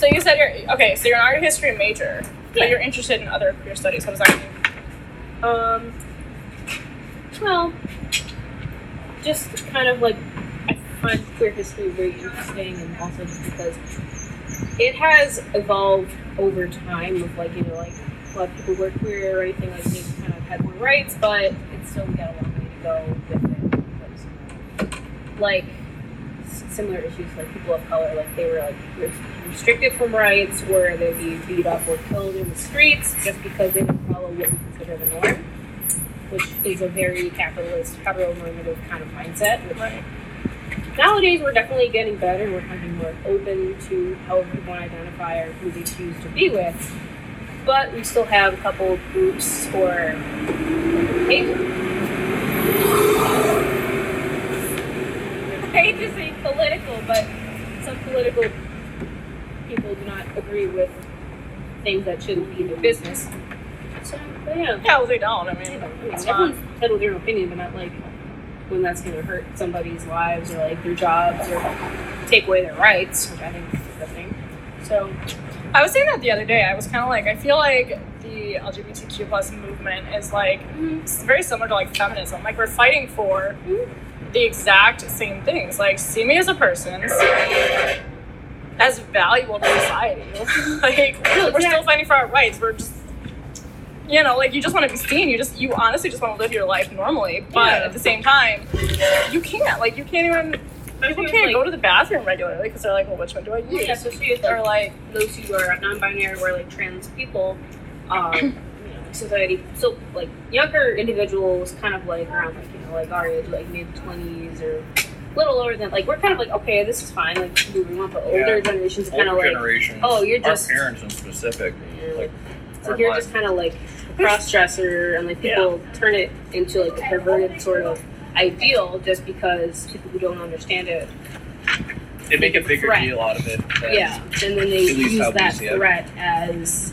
So you said you're okay. So you're an art history major, Yeah. but you're interested in other queer studies. What does that mean? Um, well, just kind of like I find queer history very interesting, and also just because it has evolved over time. Of like you know, like a lot of people who are queer or anything like they kind of had more rights, but it's still we got a long way to go with it. Like similar issues, like people of color, like they were like restricted from rights, or they'd be beat up or killed in the streets just because they didn't follow what we consider the norm which is a very capitalist, heteronormative kind of mindset. Which Right. nowadays we're definitely getting better. We're kind of more open to however we want to identify or who they choose to be with. But we still have a couple of groups or I hate to say political, but some political people do not agree with things that shouldn't be in their business. So, yeah. Yeah, well, they don't. I mean, everyone's entitled to their opinion, but not like when that's going to hurt somebody's lives or like their jobs or take away their rights, which I think is a good thing. So, I was saying that the other day. I was kind of like, I feel like the LGBTQ plus movement is like it's very similar to like feminism. Like we're fighting for mm-hmm. The exact same things. Like see me as a person, see me as valuable to society. like we're still fighting for our rights. We're just you know, like you just want to be seen. You just you honestly just want to live your life normally. But Yeah. at the same time, you can't. Like you can't even. People can't like- go to the bathroom regularly because they're like, well, which one do I use? yeah, especially if Or like, those who are non-binary or like trans people, um, you know, society. So like younger individuals, kind of like around like know like our age, like mid twenties or. a Little older than like we're kind of like okay this is fine like do we want the older Yeah. generations are kind of like generations. oh, you're just- our parents in specific. Like, It's our like you're lives. just kind of like a cross dresser, and like people turn it into like a perverted sort of ideal just because people who don't understand it. they make a bigger threat. deal out of it. Yeah, and then they use that see it. threat as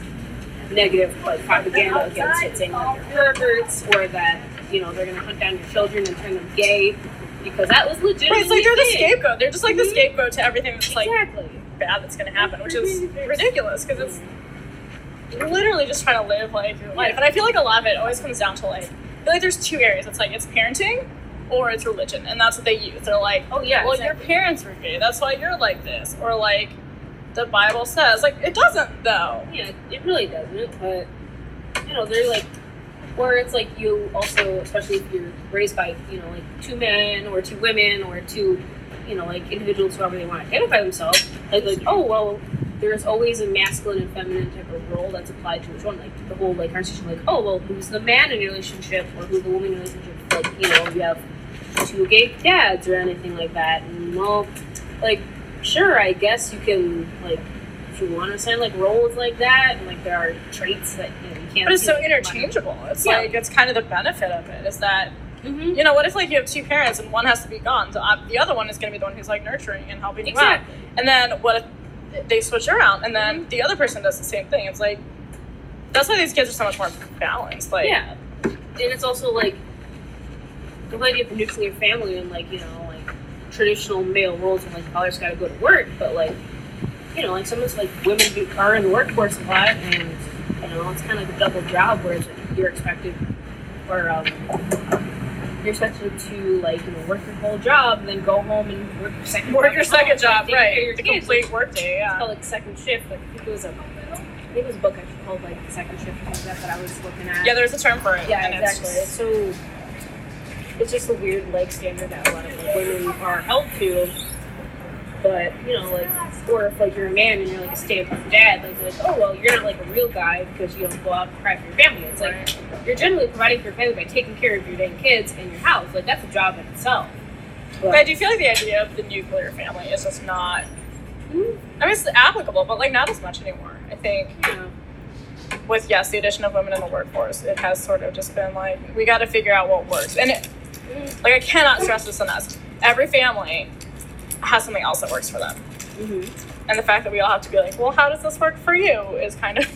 negative like propaganda against it, saying that they're perverts or that you know they're gonna hunt down your children and turn them gay because that was legit. Right, it's like they're the scapegoat. They're just like the mm-hmm. scapegoat to everything that's like exactly. bad that's going to happen, which is ridiculous because it's you're literally just trying to live like your life. And I feel like a lot of it always comes down to like I feel like there's two areas. It's like it's parenting or it's religion, and that's what they use. They're like, Oh yeah, well, exactly. your parents were gay, that's why you're like this, or like the Bible says. Like it doesn't though. Yeah, it really doesn't. But you know, they're like, or it's like you also, especially if you're raised by you know like two men or two women or two, you know, like individuals however they want to identify themselves. Like, like oh well, there's always a masculine and feminine type of role that's applied to each one. Like the whole like conversation, like oh well, who's the man in your relationship or who's the woman in your relationship? Like you know, you have two gay dads or anything like that. And well, like sure, I guess you can like if you want to assign like roles like that, and like there are traits that you know. But it's so interchangeable. It's Yeah. like it's kind of the benefit of it is that Mhm. you know what if like you have two parents and one has to be gone, so uh, the other one is going to be the one who's like nurturing and helping you out. Exactly. And then what if they switch around and then the other person does the same thing? It's like that's why these kids are so much more balanced. Like yeah, and it's also like the whole idea of the nuclear family and like you know like traditional male roles and like fathers got to go to work, but like you know like sometimes like women do, are in the workforce a lot, and know it's kind of like a double job where it's, like, you're expected or um, you're expected to like you know work your whole job and then go home and work your second work your second job, right? your The complete workday, It's called yeah. like second shift. Like I think it was a, I think it was a book actually called like the second shift or something like that that I was looking at. Yeah, there's a term for it. Yeah, exactly. It's It's so it's just a weird like standard that a lot of like, women are held to. But you know, like, or if like you're a man and you're like a stay-at-home dad, like, like, oh well, you're not like a real guy because you don't go out and provide for your family. It's like you're generally providing for your family by taking care of your dang kids and your house. Like that's a job in itself. But I do feel like the idea of the nuclear family is just not. Mhm. I mean, it's applicable, but like not as much anymore. I think with yes, the addition of women in the workforce, it has sort of just been like we got to figure out what works. And it, like I cannot stress this enough. Every family has something else that works for them, Mm-hmm. and the fact that we all have to be like, well, how does this work for you? Is kind of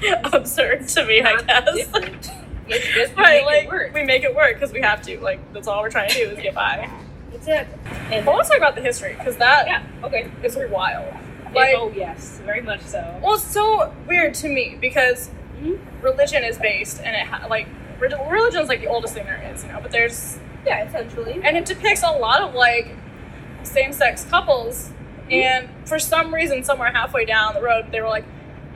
absurd to me, I guess. It's just right, like it work. we make it work because we have to. Like that's all we're trying to do is get by. Exactly. And But let's talk about the history because that yeah, okay. is wild. Like, oh yes, very much so. well, it's so weird to me because Mhm. religion is based, and it ha- like re- religion is like the oldest thing there is, you know. But there's Yeah, essentially. and it depicts a lot of like same-sex couples, and for some reason, somewhere halfway down the road, they were like,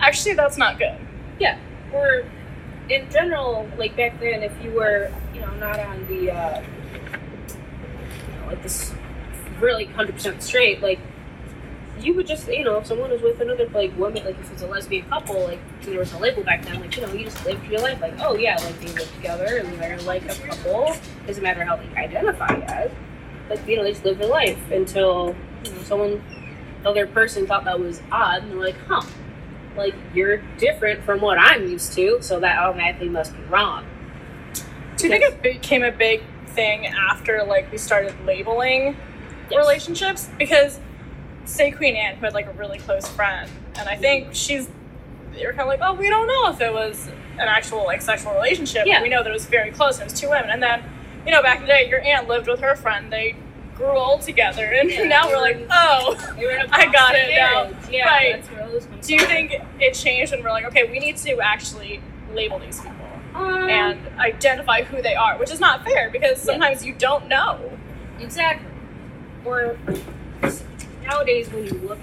actually, that's not good. Yeah. Or in general, like back then, if you were, you know, not on the, uh, you know, like this really hundred percent straight, like you would just, you know, if someone was with another like woman, like if it was a lesbian couple, like there was a label back then, like you know, you just lived your life, like oh yeah, like they live together and they're like a couple. Doesn't matter how they identify as, like you know, they just live their life until you know someone, other person thought that was odd, and they're like, huh like you're different from what I'm used to, so that automatically must be wrong. Do you think it became a big thing after like we started labeling Yes. relationships? Because say Queen Anne, who had like a really close friend, and I think mm-hmm. she's they were kind of like, oh, we don't know if it was an actual like sexual relationship. Yeah. We know that it was very close. And it was two women, and then you know back in the day, your aunt lived with her friend. They grew old together, and Yeah, now we're like, oh. They were in a I got it now. Yeah, Right. that's where those Do you think it changed when we're like, okay, we need to actually label these people Um, and identify who they are, which is not fair because Yeah. sometimes you don't know. exactly. Or nowadays, when you look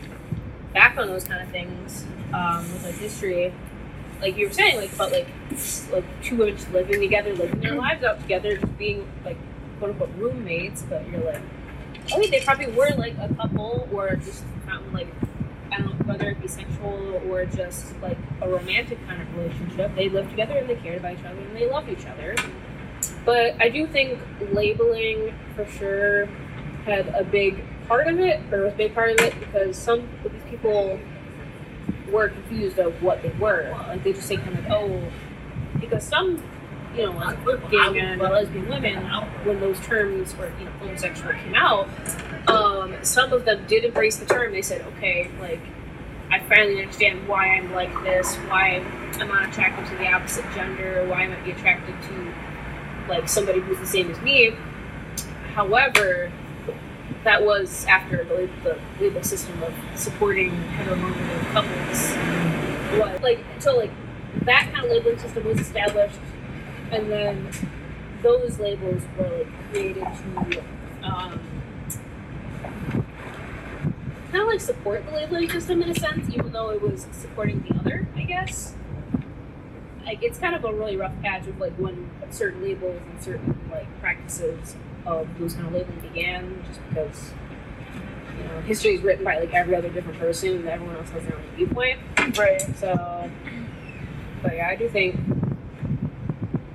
back on those kind of things um, with like history, like you were saying, like about like like two women just living together, living their lives out together, just being like quote unquote roommates, but you're like, oh, wait, they probably were like a couple, or just found like I don't know whether it be sexual or just like a romantic kind of relationship. They lived together and they cared about each other and they loved each other. But I do think labeling for sure had a big part of it, or was a big part of it, because some of these people were confused of what they were. Like they just say kind of, oh, because some, you know, like gay men lesbian women, when those terms or you know homosexual came out, um, some of them did embrace the term. They said, okay, like I finally understand why I'm like this, why I'm not attracted to the opposite gender, why I might be attracted to like somebody who's the same as me. However, that was after the, the legal system of supporting heteronormative couples. Was like so like that kind of labeling system was established, and then those labels were like created to um, kind of like support the labeling system in a sense, even though it was supporting the other, I guess. Like it's kind of a really rough patch of like when certain labels and certain like practices of those kind of labeling began, just because you know history is written by like every other different person, and everyone else has their own viewpoint. Right. So, but yeah, I do think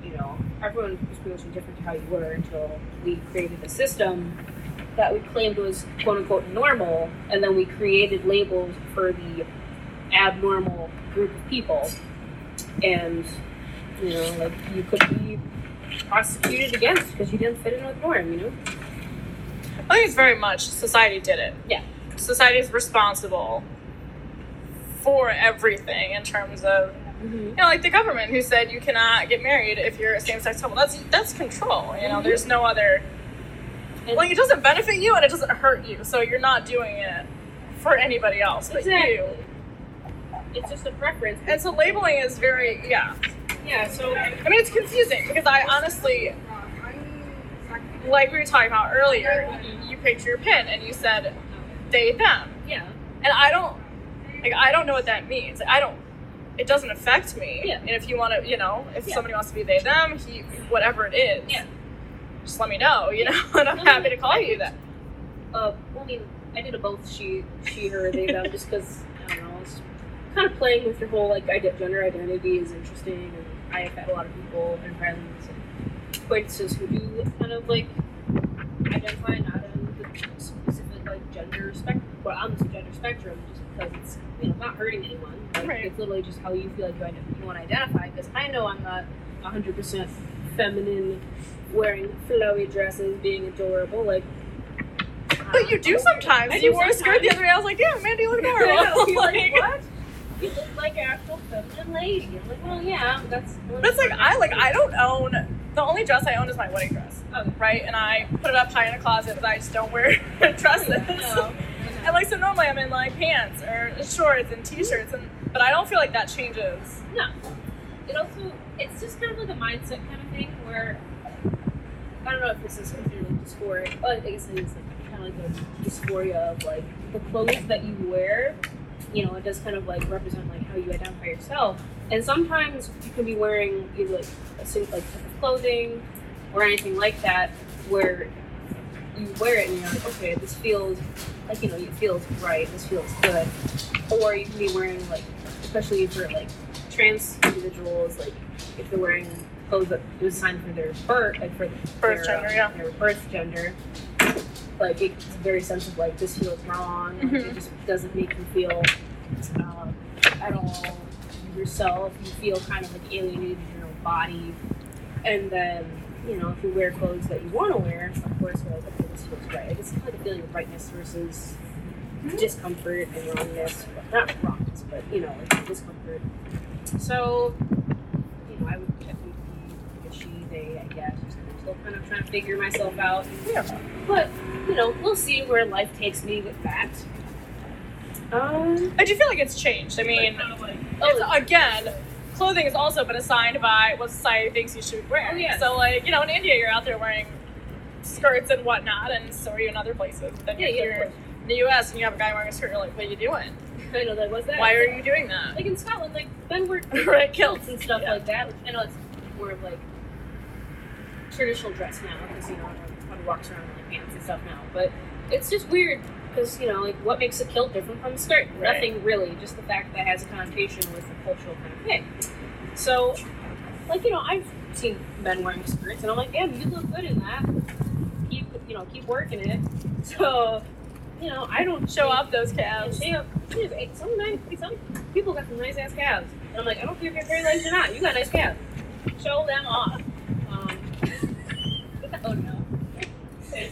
you know everyone was pretty much different to how you were until we created a system that we claimed was quote unquote normal, and then we created labels for the abnormal group of people, and you know, like you could be prosecuted against because you didn't fit in with norm, you know. I think it's very much society did it. Yeah. Society is responsible for everything in terms of Mm-hmm. you know, like the government who said you cannot get married if you're a same-sex couple. That's that's control. You know, Mhm. there's no other. And- Like it doesn't benefit you and it doesn't hurt you, so you're not doing it for anybody else but Exactly. you. It's just a preference. And so labeling is very yeah. Yeah, so I mean, it's confusing because I honestly, like we were talking about earlier, you picked your pin and you said they them, yeah, and I don't like I don't know what that means. Like, I don't. It doesn't affect me. Yeah. And if you want to, you know, if Yeah. somebody wants to be they them, he whatever it is, Yeah. just let me know. You know, and I'm No, happy to call I- you that. uh, well, I mean, I did a both she, she, her, they, them, just because I don't know, it's kind of playing with your whole like gender identity is interesting, I have a lot of people and friends and acquaintances who do kind of like identify not in the specific like gender spectrum, but on the gender spectrum, just because it's you know not hurting anyone. Like, Right. It's literally just how you feel like you, you want to identify. Because I know I'm not 100 percent feminine, wearing flowy dresses, being adorable, like. But you do sometimes. I you do wore a skirt the other day. I was like, yeah, Mandy, you look adorable. like, Like, what? You look like an actual feminine lady. I'm like, well, yeah, that's. But it's like I like I don't own the only dress I own is my wedding dress, right? And I put it up high in a closet, but I just don't wear dresses. No. And like so normally I'm in like pants or shorts and t-shirts and but I don't feel like that changes. No. It also it's just kind of like a mindset kind of thing where I don't know if this is considered like dysphoria. Well, I guess it is like kind of like a dysphoria of like the clothes that you wear. You know, it does kind of like represent like how you identify yourself. And sometimes you can be wearing either like a certain like type of clothing or anything like that where you wear it and you're like, okay, this feels like you know, it feels right, this feels good. Or you can be wearing like especially for like trans individuals, like if they're wearing clothes that was assigned for their birth, like for Birth their, gender, uh, yeah. their birth gender. Like it's a very sense of like this feels wrong. like, Mhm. It just doesn't make you feel um, at all yourself. You feel kind of like alienated in your own body. And then you know if you wear clothes that you want to wear, of course, you're like okay, this feels right. Like, it's kind of like a feeling of rightness versus discomfort and wrongness. Well, not wrongness, but you know, like discomfort. So, you know, I would technically be like a she, they, I guess. I'm still kind of trying to figure myself out. Yeah. But, you know, we'll see where life takes me with that. Um, I do feel like it's changed. I mean, oh, again, clothing has also been assigned by what society thinks you should wear. Oh, yes. So, like, you know, in India, you're out there wearing skirts and whatnot, and so are you in other places. But then yeah, you're yeah, here in the U.S. and you have a guy wearing a skirt. You're like, what are you doing? I know that was that. Why are you doing that? Like in Scotland, like Ben wear Right, kilts and stuff Yeah. like that. Which I know it's more of like traditional dress now because you know everyone walks around like pants and stuff now. But it's just weird because you know like what makes a kilt different from a skirt? Right. Nothing really. Just the fact that it has a connotation with a cultural kind of thing. So, like you know, I've seen men wearing skirts, and I'm like, damn, you look good in that. Keep you know keep working it. So, you know, I don't Show off those calves. they uh, have, they have eight- some nice, some people got some nice ass calves. And I'm like, I don't care if you're hairy legs or not. You got nice calves. Show them off. Um, oh no.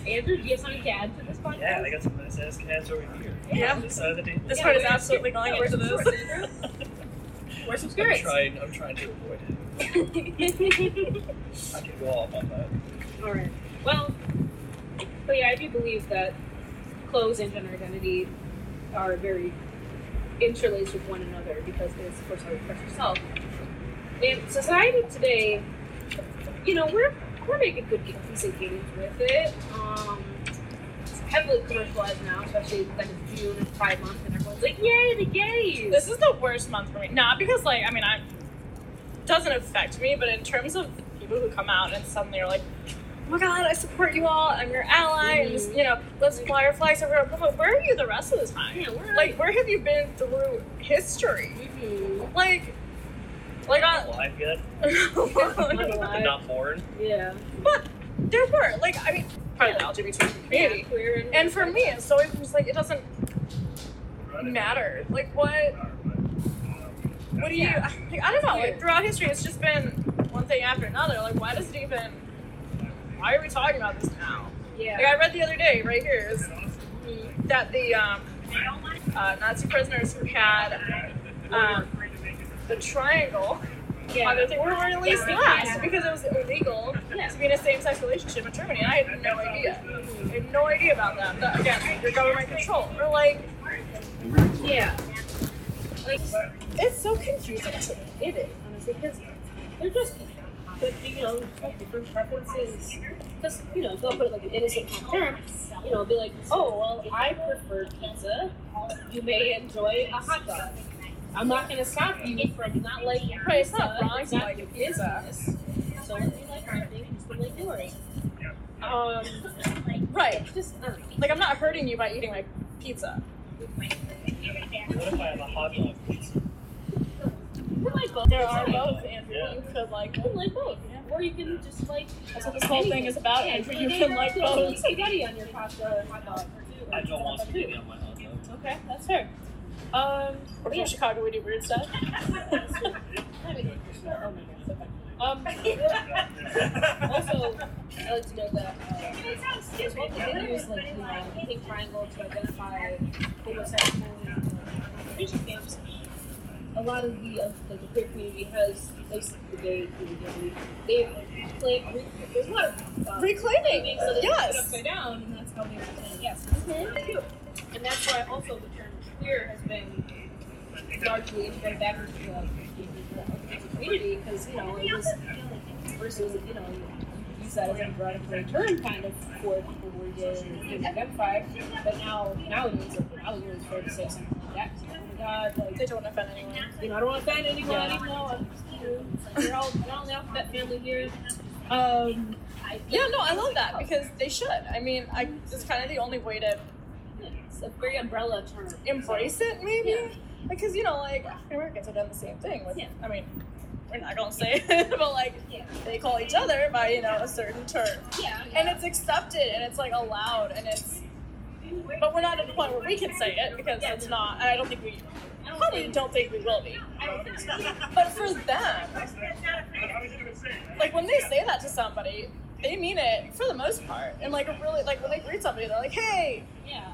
Andrew, do you have something to add to this podcast? Yeah, they got some nice ass cats over here. Yeah. On this side of uh, the table. This Yeah, part is absolutely going yeah, wear into some this. shorts, Andrew. Wear some I'm trying. I'm trying to avoid it. I can go off on that. All right. Well, but yeah, I do believe that clothes and gender identity are very interlaced with one another because it's, of course, how you express yourself. In society today, you know, we're we're making good decent gains with it. Um, it's heavily commercialized now, especially like it's June and Pride Month, and everyone's like, "Yay, the gays!" This is the worst month for me. Not because like I mean I doesn't affect me, but in terms of people who come out and suddenly are like, Oh my god, I support you all, I'm your ally, and just, you know, let's fly our flags over But where are you the rest of the time? Yeah, where are like where have you been through history? Mhm. Like like Not on alive yet. Alive. I'm not born. Yeah. But there were like I mean part of the LGBT community. queer and, And for me, it's always just like it doesn't matter. Like what what do you like, I don't know, like throughout history it's just been one thing after another. Like why does it even why are we talking about this now? yeah. Like I read the other day right here is that the um, uh, Nazi prisoners who had um, the triangle yeah. on their thing were released last because it was illegal Yeah. to be in a same-sex relationship in Germany. I had no idea. I had no idea about that. But again, your government control. Or like, Yeah. Like, it's so confusing to me. it is, honestly, because they're just, but, you know, different preferences. Because, you know, they'll put it like an innocent term. You know, be like, oh, well, I prefer pizza. You may enjoy a hot dog. I'm not going to stop you from not liking pizza. It's not wrong to like your pizza. business. So let me like my thing, you can like yours. Um, Right. just, uh, like I'm not hurting you by eating my pizza. What if I have a hot dog pizza? You like both. There are both, Andrew. Yeah. You could like You can like both. Or you can just like. That's what this whole thing is about, Yeah, Andrew. you You can can like both. spaghetti on your pasta hot dog. I don't want spaghetti on my hot dog. Okay, that's fair. Um, Or yeah. from Chicago, we do weird stuff. I mean, my god, okay. Um, also, I like to know that uh, there's one thing they use like the pink triangle to identify homosexual concentration camps. A lot of the uh, like the queer community has, least the gay community, they've claimed there's a lot of uh, Reclaiming. that they Yes. upside down, and that's how they represent. Yes, cute. and that's why also the term queer has been largely integrated back into the, the community because you know it was versus you know you use that as a derogatory term kind of for people who are gay and can but now nowadays like, now it's fair to say something like that. Oh my God, like They don't offend anyone. you know, I don't want to offend anyone, Yeah. even though you know, we're all, we're all in the alphabet family here. Um, Yeah, no, I love that because they should. I mean, I, it's kind of the only way to it's a very umbrella term. embrace it, maybe. Yeah. Because you know, like African Americans have done the same thing. With, Yeah. I mean, we're not gonna say it, but like Yeah. they call each other by you know a certain term, Yeah, and it's accepted and it's like allowed and it's. But we're not at the point where we can say it because it's not. And I don't think we. I don't Probably think, don't think we will be. I don't think so. But for them, like when they say that to somebody, they mean it for the most part. And like really like when they greet somebody, they're like, "Hey, Yeah.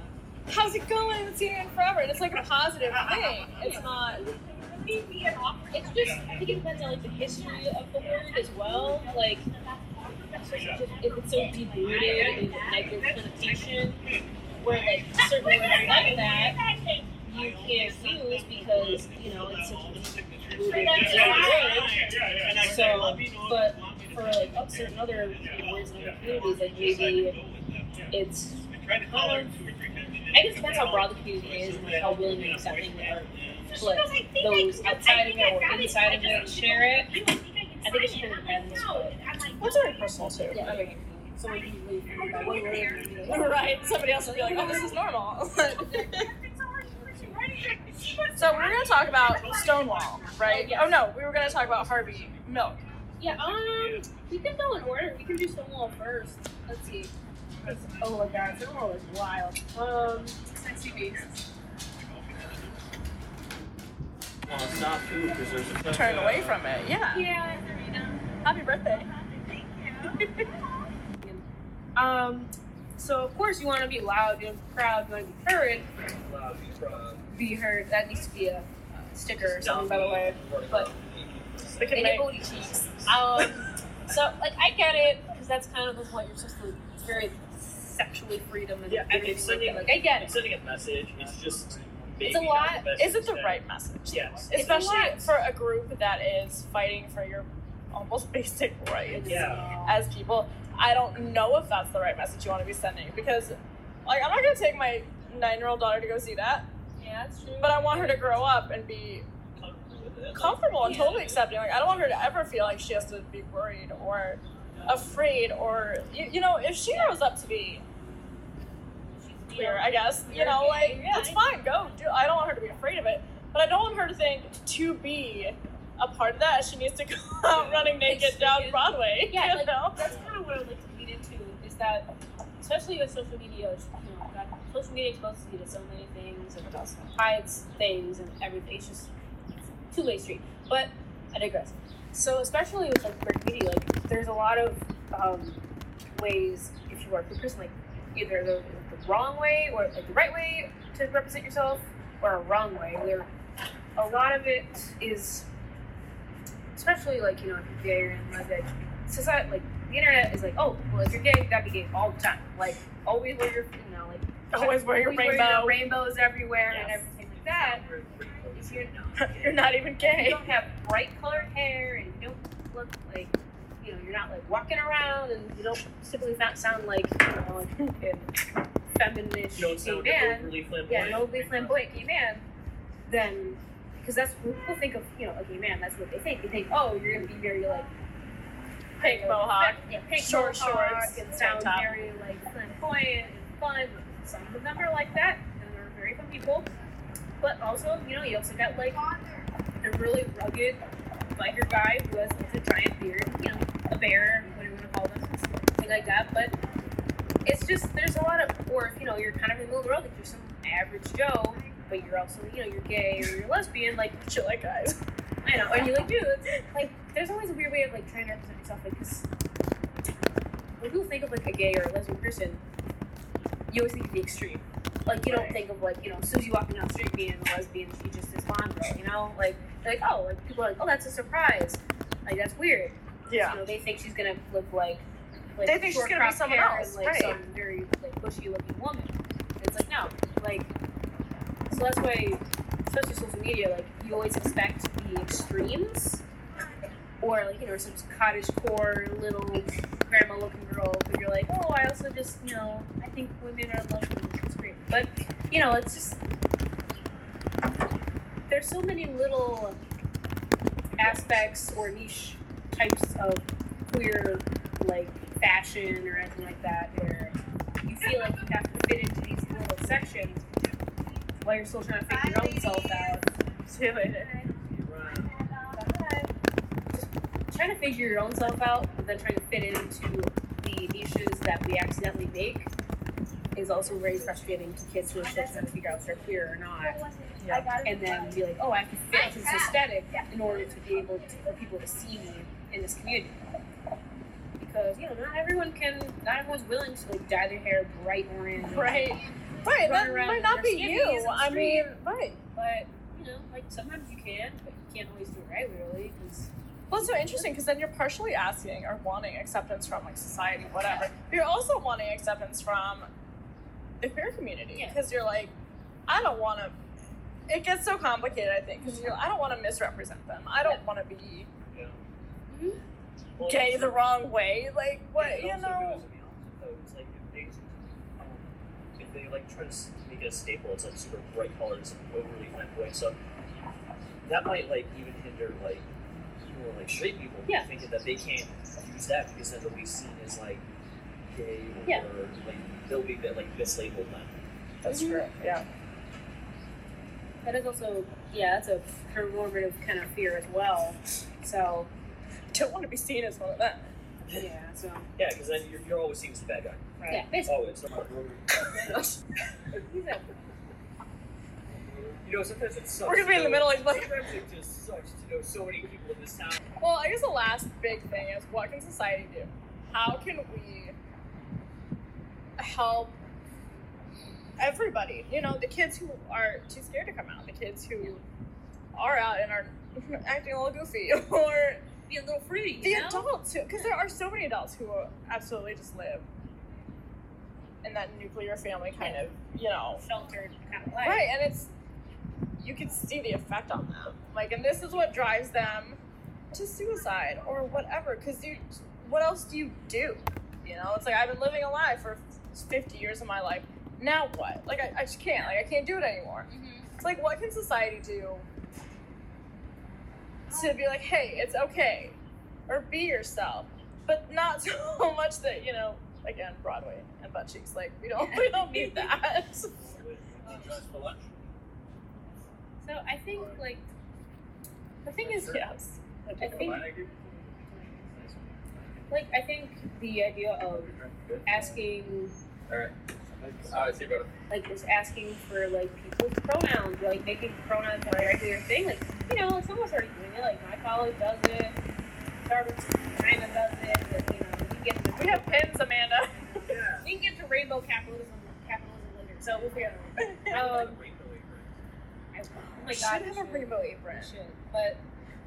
How's it going? Haven't seen you in forever." And it's like a positive thing. It's not. It's just, I think it depends on like the history of the word as well. Like, if it's so deep rooted in negative connotation, where like certain words like that you can't use because you know it's such a deep rooted word. So, but for like certain other words in other communities, like maybe it's of, I guess it depends how broad the community is and how willing and accepting they are to let those outside of it or inside of it share it. I think it just kind of depends, but That's very personal too. yeah, I mean, someone can really think about one word and be like, right. Somebody else will be like, "Oh, this is normal." so we're gonna talk about Stonewall, right? Oh no, we were gonna talk about Harvey Milk. Yeah, um, we can go in order. We can do Stonewall first. Let's see. Let's- Oh my god, Stonewall is wild. Um, sexy Well, it's not food because there's a Turn away from it. Yeah. yeah. Happy birthday. Thank you. um, so of course you want to be loud, you want to be proud, you want to be heard. Loud, proud. Be heard. That needs to be a uh, sticker or something, by the way. But Stick it in in your booty cheeks. Um, so like I get it because that's kind of what you're supposed to. It's very sexually freedom and Yeah, and everything it's sending. Like I get it's sending a message. It's just. It's a lot. the Is it the instead. right message? Yes. It's a Especially lot. for a group that is fighting for your almost basic rights Yeah. as people. I don't know if that's the right message you want to be sending because, like, I'm not gonna take my nine-year-old daughter to go see that, Yeah, that's true. but I want her to grow up and be Comfortable with it. comfortable and Yeah. totally accepting. Like, I don't want her to ever feel like she has to be worried or afraid or, you, you know, if she grows up to be queer, I guess, you know, like, Yeah. it's fine, go. Do, I don't want her to be afraid of it, but I don't want her to think to be a part of that, she needs to go out running naked down Broadway. Yeah, you like, know? that's kind of what I'd like to lead into is that, especially with social media, you know, that social media exposes you to so many things and hides things and everything. It's just two way street. But I digress. So especially with like queer media, like there's a lot of um, ways if you are a queer person, like either the, the wrong way or like the right way to represent yourself, or a wrong way where a lot of it is especially like you know if you're gay or in lesbian society like the internet is like oh well if you're gay you gotta be gay all the time like always wear your you know like Always wear your rainbow. rainbows everywhere and everything like that if you're You're not even gay. you don't have bright colored hair and you don't look like you're not like walking around and you don't simply not sound like you know like a feminist You don't man overly flamboyant. yeah, an overly uh, flamboyant gay man, then because that's when people think of you know a gay man. That's what they think. They think, oh, you're gonna be very like Pink you know, mohawk. yeah, pink short mohawk, shorts, and sound top. very like flamboyant and fun. Some of them are like that, and they're very fun people. But also, you know, you also got like a really rugged biker guy who has like, a giant beard, you know, a bear, whatever you want to call them, something like that. But it's just there's a lot of, or if you know, you're kind of in the middle of the road, like you're some average Joe, but you're also, you know, you're gay or you're lesbian, like Shit like guys. I know, and you're like, dude, like, there's always a weird way of like trying to represent yourself, like, because when people think of like a gay or a lesbian person, you always think of the extreme. Like, you don't think of like, you know, Susie walking down the street being a lesbian, she just is girl, you know, like, like, oh, like people are like, oh, that's a surprise, like that's weird. Yeah. Know, they think she's gonna look like, like They think she's gonna be someone else, and, like right. some very like bushy looking woman. And it's like no, like so that's why, especially social media, like you always expect the extremes, or like you know some cottage core little grandma looking girl, but you're like, oh, I also just you know I think women are lovely and extreme, but you know it's just there's so many little aspects or niche types of queer like fashion or anything like that where you feel like you have to fit into these little sections while you're still trying to figure your own self out. Do it. Trying to figure your own self out, but then trying to fit into the niches that we accidentally make is also very frustrating to kids who are still trying to figure out if they're queer or not. And then be like, oh, I have to fit into this aesthetic in order to be able to, for people to see me in this community. Because you know, not everyone can, not everyone's willing to like dye their hair bright orange. Right. Right. That might not be you. I mean, right. But you know, like sometimes you can, but you can't always do it regularly because Well, it's so interesting because then you're partially asking or wanting acceptance from like society, whatever. But you're also wanting acceptance from the queer community Yeah. because you're like, I don't want to. It gets so complicated, I think, because you're. I don't want to misrepresent them. I don't want to be Yeah. Gay the wrong way. Like what it you also know? goes the opposite, though. It's like if they, um, if they like try to make it a staple, it's like super bright colors and overly flamboyant stuff. That might like even hinder like more like straight people Yeah. thinking that they can't use that because then they'll be seen as like gay or Yeah. like they'll be bit, like mislabeled then. That's true. Yeah. that is also yeah, that's a performative kind of fear as well. So Don't want to be seen as one of them. yeah, so Yeah, because then you're, you're always seen as the bad guy. Right. yeah, basically. Always. You know, sometimes it sucks. We're gonna be in the middle of like. Sometimes it just sucks to know so many people in this town. Well, I guess the last big thing is what can society do? How can we help everybody? You know, the kids who are too scared to come out, the kids who are out and are acting a little goofy, or Be a little free, the know? adults who, because there are so many adults who absolutely just live in that nuclear family kind of, you know, sheltered kind of life. Right, and it's you can see the effect on them. Like, and this is what drives them to suicide or whatever. Because you, what else do you do? You know, it's like I've been living a lie for fifty years of my life. Now what? Like, I, I just can't. Like, I can't do it anymore. Mm-hmm. It's like, what can society do to be like, hey, it's okay, or be yourself, but not so much that you know. Again, Broadway and butt cheeks. Like, we don't, we don't need that. Just for lunch. So I think like The thing is, yes. I think like I think the idea of asking Alright. See about like just asking for like people's pronouns, like making pronouns a regular thing. Like, you know, like someone's already doing it. Like my college does it, Starbucks kinda does it, but you know, we get to We have pins, Amanda. Yeah. we can get to rainbow capitalism capitalism later. So we'll figure it out. Um, I, oh my should god, have we a rainbow apron. We should. But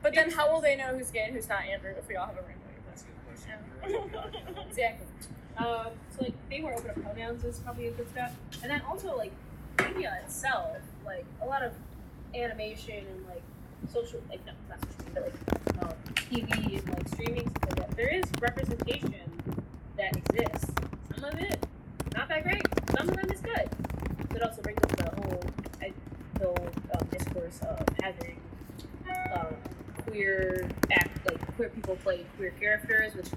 But then how will they know who's gay and who's not Andrew if we all have a rainbow apron? That's a good question. exactly. Um, so like being more open to pronouns is probably a good step. And then also like media itself, like a lot of animation and like social like no, not social media, but like um, TV and like streaming stuff like that. There is representation that exists. Some of it not that great. Some of them is good. But also brings up the whole I, the whole um, discourse of having um, queer act like queer people play queer characters, which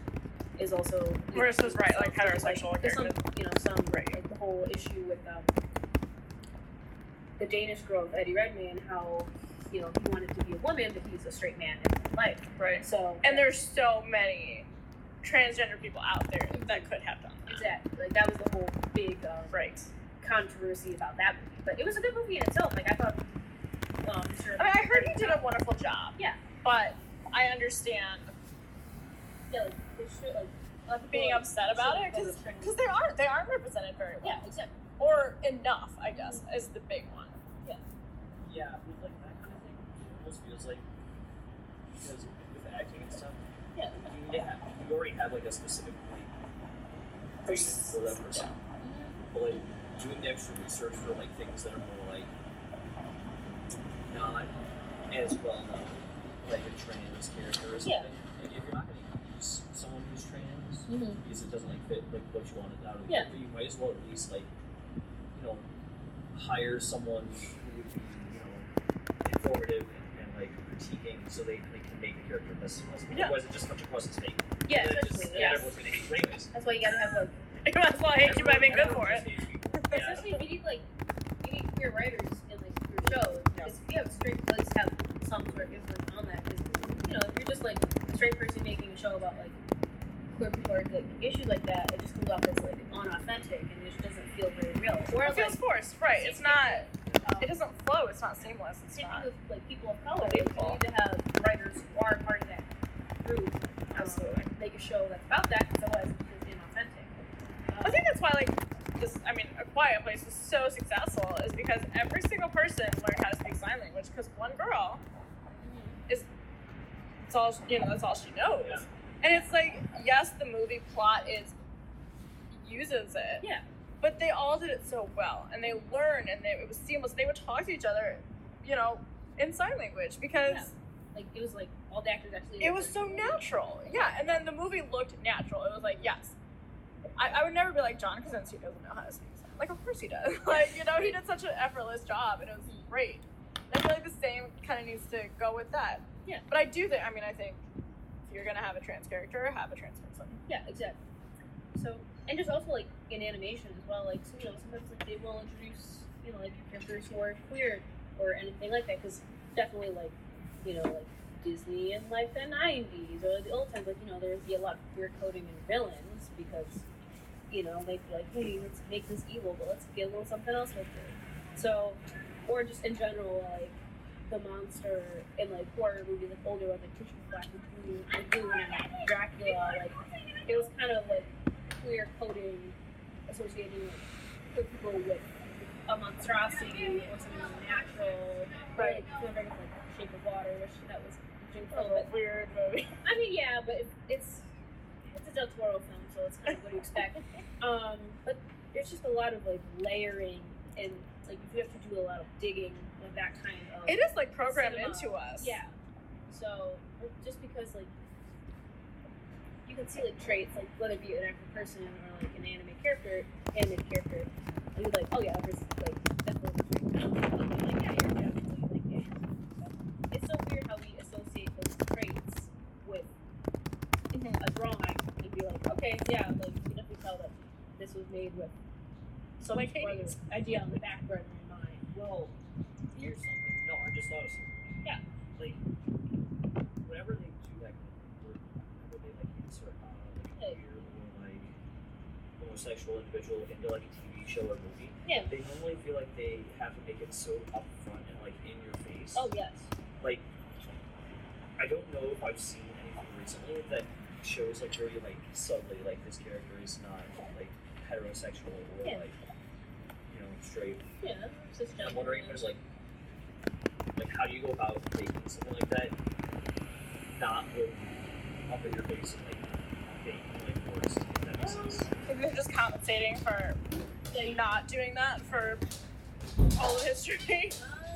is also Versus, right, like heterosexual Like, there's some you know some right like the whole issue with um, the Danish girl Eddie Redmayne, how you know he wanted to be a woman, but he's a straight man in life. Right. So And there's so many transgender people out there that could have done that. exactly like that was the whole big um, Right. controversy about that movie. But it was a good movie in itself. Like I thought. Um, sure. I mean, I heard he did a wonderful job. Yeah. But I understand Yeah, like, it like, of being upset about it go because they aren't they aren't represented very well. Yeah, exactly. Or enough, I guess, mm-hmm. is the big one. Yeah, Yeah, with like that kind of thing, it almost feels like because with acting and stuff, Yeah. you, have, you already have like a specific like person for that person. But like doing the extra research for like things that are more like not as well known, like a trans character or something. Yeah. Like if you're not going to use someone who's trans Mm-hmm. because it doesn't like fit like what you wanted out of the Yeah. character, you might as well at least like you know hire someone who would be you know informative and, and like critiquing so they, they can make the character best as possible. Yeah. Otherwise, it just comes across as fake. Yeah, And then especially just, yeah. and everyone's going to hate you anyways. That's why you gotta have like, You might as well hate you by being good for it. just hates people. Yeah. especially if you need like, you need queer writers in like your shows. Because if you have straight, at least have some sort of influence on that. Because you know, if you're just like a straight person making a show about like queer people or like issues like that, it just comes off as like unauthentic and it just doesn't feel very real. It feels like, forced, right? It's not. um, It doesn't flow. It's not seamless. It's Same not. with like people of color. You need to have writers who are part of that group. um, Absolutely. Make a show that's about that, because otherwise it's just inauthentic. Um, I think that's why, like, this. I mean, A Quiet Place was so successful is because every single person learned how to speak sign language. Because one girl is, it's all you know. That's all she knows. Yeah. And it's like, yes, the movie plot is uses it. Yeah. But they all did it so well, and they learned, and they, it was seamless. They would talk to each other, you know, in sign language because. Yeah. Like it was like all the actors actually. it was so natural. Yeah, and then the movie looked natural. It was like, yes. I, I would never be like, John Krasinski doesn't know how to speak. sign." Like, of course he does. like, you know, he did such an effortless job, and it was great. And I feel like the same kind of needs to go with that. Yeah. But I do think, I mean, I think if you're going to have a trans character, have a trans person. Yeah, exactly. So and just also like in animation as well. Like so, you know sometimes like they will introduce you know like characters who are queer or anything like that because definitely like you know like Disney and like the nineties or the old times like you know there would be a lot of queer coding in villains because you know they'd be like hey let's make this evil but let's get a little something else with it. So or just in general like the monster in like horror movies like older ones like Kitchen Black and Blue and Dracula like it was kind of like queer coding associating like people with a monstrosity or something unnatural. Right. Like, kind of like, Shape of Water, which that was Jim That was a weird movie. I mean, yeah, but it, it's it's a Del Toro film, so it's kind of what you expect. Um, but there's just a lot of like layering and like you have to do a lot of digging that kind of. It is like programmed cinema. into us. Yeah. So just because like you can see like traits like whether it be an actual person or like an anime character, animated character, and you're like, oh yeah, that person's like definitely. Like, yeah, you're definitely like. So it's so weird how we associate those traits with mm-hmm. a drawing and be like, okay, yeah, like you can definitely tell that this was made with so of idea on the back burner in mind. Well, here's something. No, I just thought of something. Yeah. Like, whenever they do that kind of work, whenever they like insert uh, like a Hey. queer or like homosexual individual into like a TV show or movie, Yeah. they normally feel like they have to make it so upfront and like in your face. Oh yes. Like, I don't know if I've seen anything recently that shows like very like subtly like this character is not like heterosexual or Yeah. like you know straight Yeah. I'm wondering if there's like, like how do you go about making something like that not look up in your face and like fake like forced? They're just compensating for not doing that for all of history.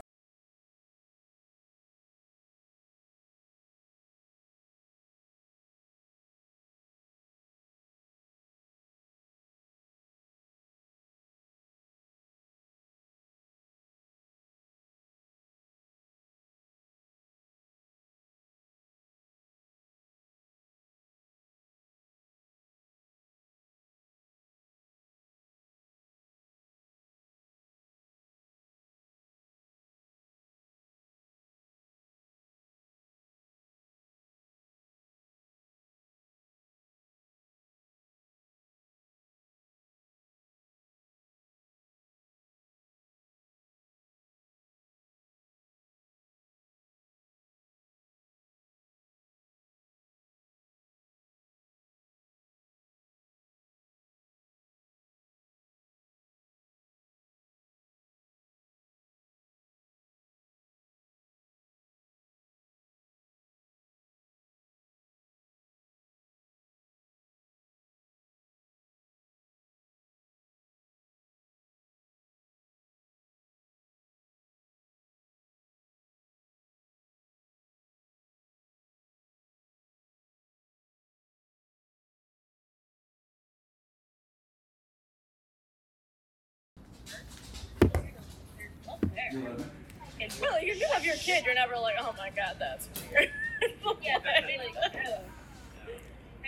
And Really, if you have your kid, you're never like, oh my god, that's weird. yeah, like, oh.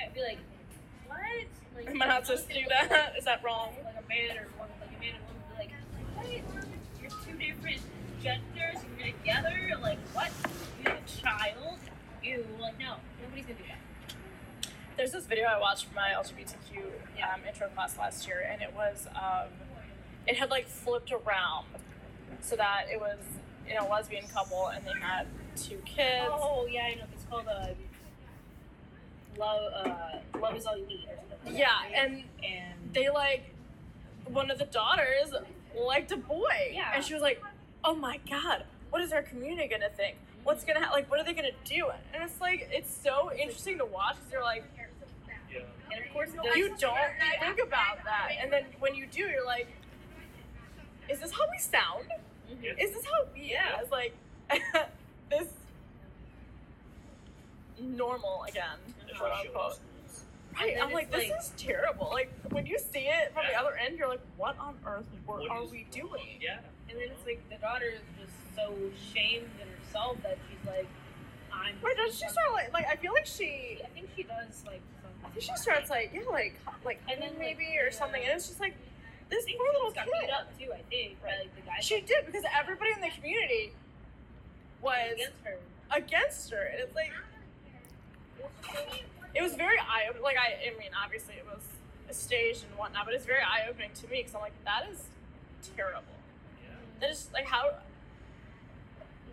I'd be like, what? Like, Am I not supposed to do that? Is that wrong? Like a man or one, like a man and woman, would be like, what? You're two different genders. You're together. Like what? You have a child. Ew. Like no, nobody's gonna do that. There's this video I watched for my LGBTQ um, intro class last year, and it was um, it had like flipped around so that it was you know a lesbian couple and they had two kids. Oh yeah, I know. It's called uh, love. Uh, love is all you need, or something. Like Yeah, that, right? and and they like one of the daughters liked a boy, Yeah. and she was like, "Oh my god, what is our community gonna think? What's gonna ha- like? What are they gonna do?" And it's like it's so interesting to watch because you're like, Yeah. and of course you don't think about that, and then when you do, you're like, "Is this how we sound? Mhm. Is this how we Yeah. is like this normal again?" Quote unquote. Right, I'm like, this like- is terrible. Like when you see it from the other end, you're like, what on earth were, What are we doing? Yeah. And then it's like the daughter is just so shamed in herself that she's like, I'm. Wait, does she start like like I feel like she I think she does like. Some, I think she starts like yeah like like And then, maybe like, or yeah. something, and it's just like I this poor little got beat up too. I think by like the guy. She did because everybody in the community was against her. against her, and it's like it was very eye opening. Like I, I mean, obviously it was staged and whatnot, but it's very eye opening to me because I'm like, that is terrible. Yeah. That is like how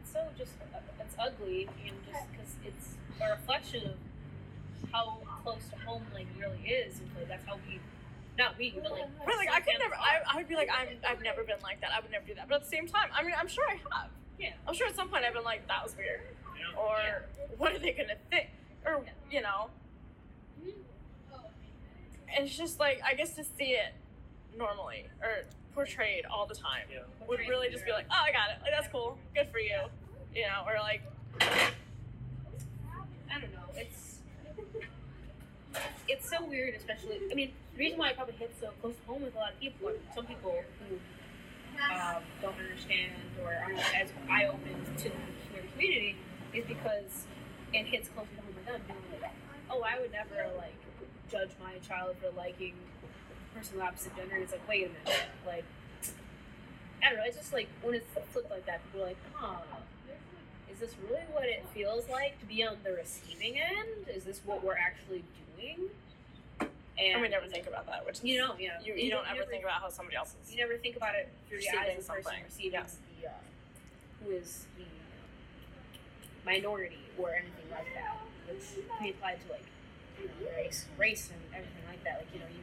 It's so just uh, it's ugly and just because it's a reflection of how close to home like really is. And like that's how we, not we, but like. Right, like I could never. I, I would be like, I'm. I've never been like that. I would never do that. But at the same time, I mean, I'm sure I have. Yeah. I'm sure at some point I've been like, that was weird, Yeah. or Yeah. what are they gonna think, or you know. And it's just like I guess to see it normally or portrayed all the time Yeah. would really just be like, oh, I got it. Like that's cool. Good for you. You know, or like, I don't know. It's it's so weird, especially. I mean, the reason why it probably hits so close to home with a lot of people, or some people who um, don't understand or aren't as eye open to queer community, is because it hits close to home with them. Being like, oh, I would never like judge my child for liking a person of the opposite gender. It's like, wait a minute, like. I don't know. It's just like when it's flipped like that, people are like, huh, is this really what it feels like to be on the receiving end? Is this what we're actually doing? And and we never think about that, which is, You know, yeah. you, you, don't ever never, think about how somebody else is. You never think about it through the eyes of the person receiving Yes. the uh, who is the minority or anything like that, which can be applied to like you know, race, race and everything like that. Like you know, you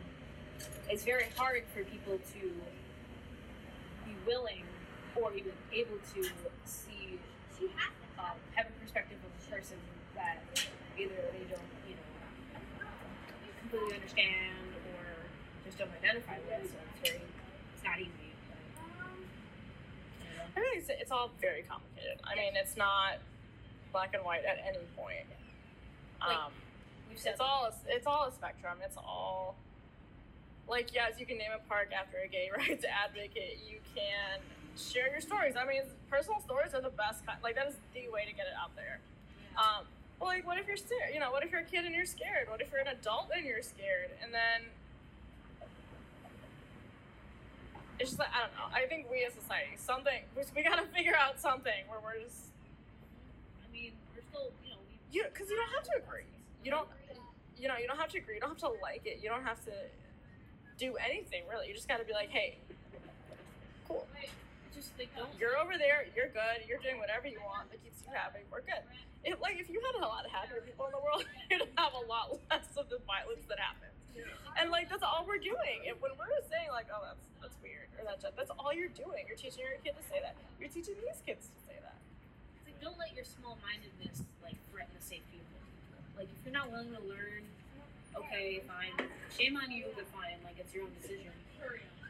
it's very hard for people to be willing or even able to see um, have a perspective of a person that either they you completely understand or just don't identify with. So it's very it's not easy. But, you know. I mean, it's, it's all very complicated. I mean, it's not black and white at any point. Um, We've said it's all it's all a spectrum. It's all like yes, you can name a park after a gay rights advocate. You can share your stories. I mean, personal stories are the best. Kind, like that is the way to get it out there. Um, well, like, what if you're scared? You know, what if you're a kid and you're scared? What if you're an adult and you're scared? And then it's just like I don't know. I think we as society, something we, we gotta figure out something where we're just I mean, we're still you know you because you don't have to agree. You don't. You know, you don't have to agree. You don't have to like it. You don't have to do anything really. You just got to be like, hey, cool. just like You're over there. You're good. You're doing whatever you want that keeps you happy. We're good. It, like if you had a lot of happier people in the world, you'd have a lot less of the violence that happens. And like that's all we're doing. And when we're saying like, oh, that's that's weird or that's that's all you're doing. You're teaching your kid to say that. You're teaching these kids to say that. It's like don't let your small mindedness like threaten the safety of people. Like if you're not willing to learn, okay, fine. Shame on you, but fine. Like it's your own decision.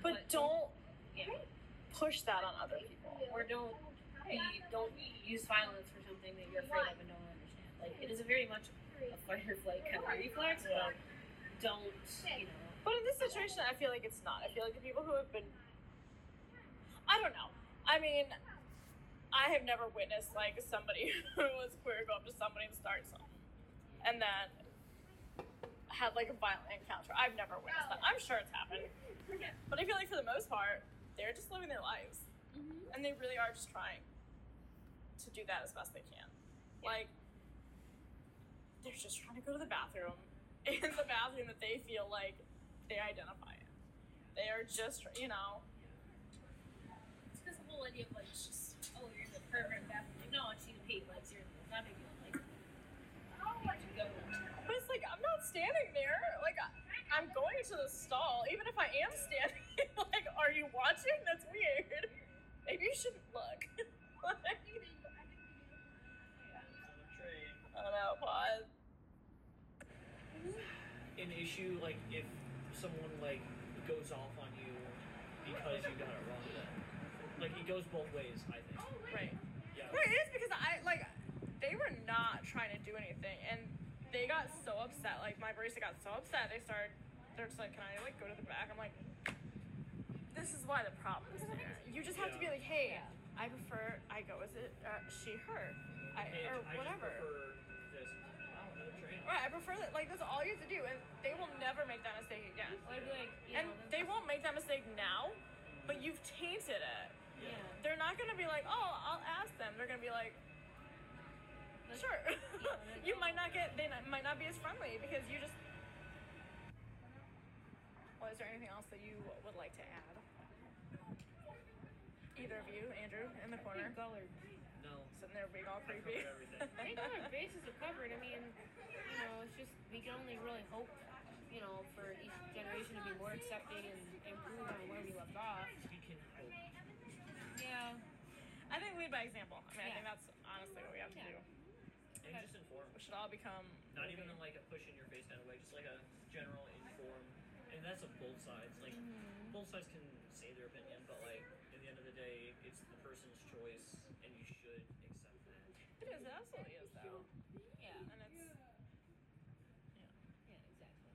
But But- don't Yeah. push that on other people. Or don't be, don't use violence for something that you're afraid of and don't understand. Like it is a very much a fight or flight kind of reflex, but don't you know? But in this situation, I feel like it's not. I feel like the people who have been. I don't know. I mean, I have never witnessed like somebody who was queer go up to somebody and start something, and then had like a violent encounter. I've never witnessed that. I'm sure it's happened, but I feel like for the most part, they're just living their lives, Mm-hmm. and they really are just trying to do that as best they can. Like they're just trying to go to the bathroom in the bathroom that they feel like they identify in. They are just, you know, It's because the whole idea of like, it's just, oh, you're in the pervert bathroom. Like, no, she's paid, like, seriously, it's not big deal. Like. But it's like I'm not standing there. Like I, I'm going to the stall, even if I am standing. like, are you watching? That's weird. Maybe you shouldn't look. like, train. I don't know. Pause. An issue like if someone like goes off on you because you got it wrong. Then. Like it goes both ways. I think. Right. Yeah. Right. It is because I like they were not trying to do anything, and they got so upset. Like my barista got so upset. They started. They're just like, "Can I like go to the back?" I'm like, "This is why the problem is there. You just have to be like, hey, I prefer I go with it, uh, she, her, I, Hey, or I whatever." Right, I prefer that. Like that's all you have to do, and they will never make that mistake again. Or be like, you And that's- they won't make that mistake now, but you've tainted it. yeah. They're not gonna be like, oh, I'll ask them. They're gonna be like, sure. Yeah, you might not get. They not- might not be as friendly because you just. Well, is there anything else that you would like to add? Either of you, Andrew, in the corner, Pink colored. No. sitting there being all creepy. everything. I think our bases are covered. I mean, you know, it's just we can only really hope, you know, for each generation to be more accepting and improve on where we left off. We can hope. Yeah. I think lead by example. I mean, I think that's honestly what we have to Yeah. do. And just inform. We should all become Not even in like a push in your face kind of way, just like a general inform. And that's on both sides. Like Mm-hmm. both sides can say their opinion, but like at the end of the day, it's the person's choice, and you should accept that. It is. It absolutely is though, Yeah. and it's. Yeah. Yeah, exactly.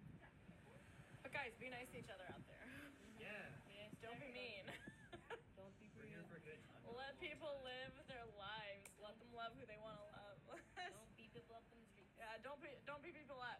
But guys, be nice to each other out there. Yeah, Yes, Don't be mean. Don't be we're here rude. for a good time. Let people live their lives. Let them love who they want to love. Don't beat people up in the street. yeah, don't be don't beat people up.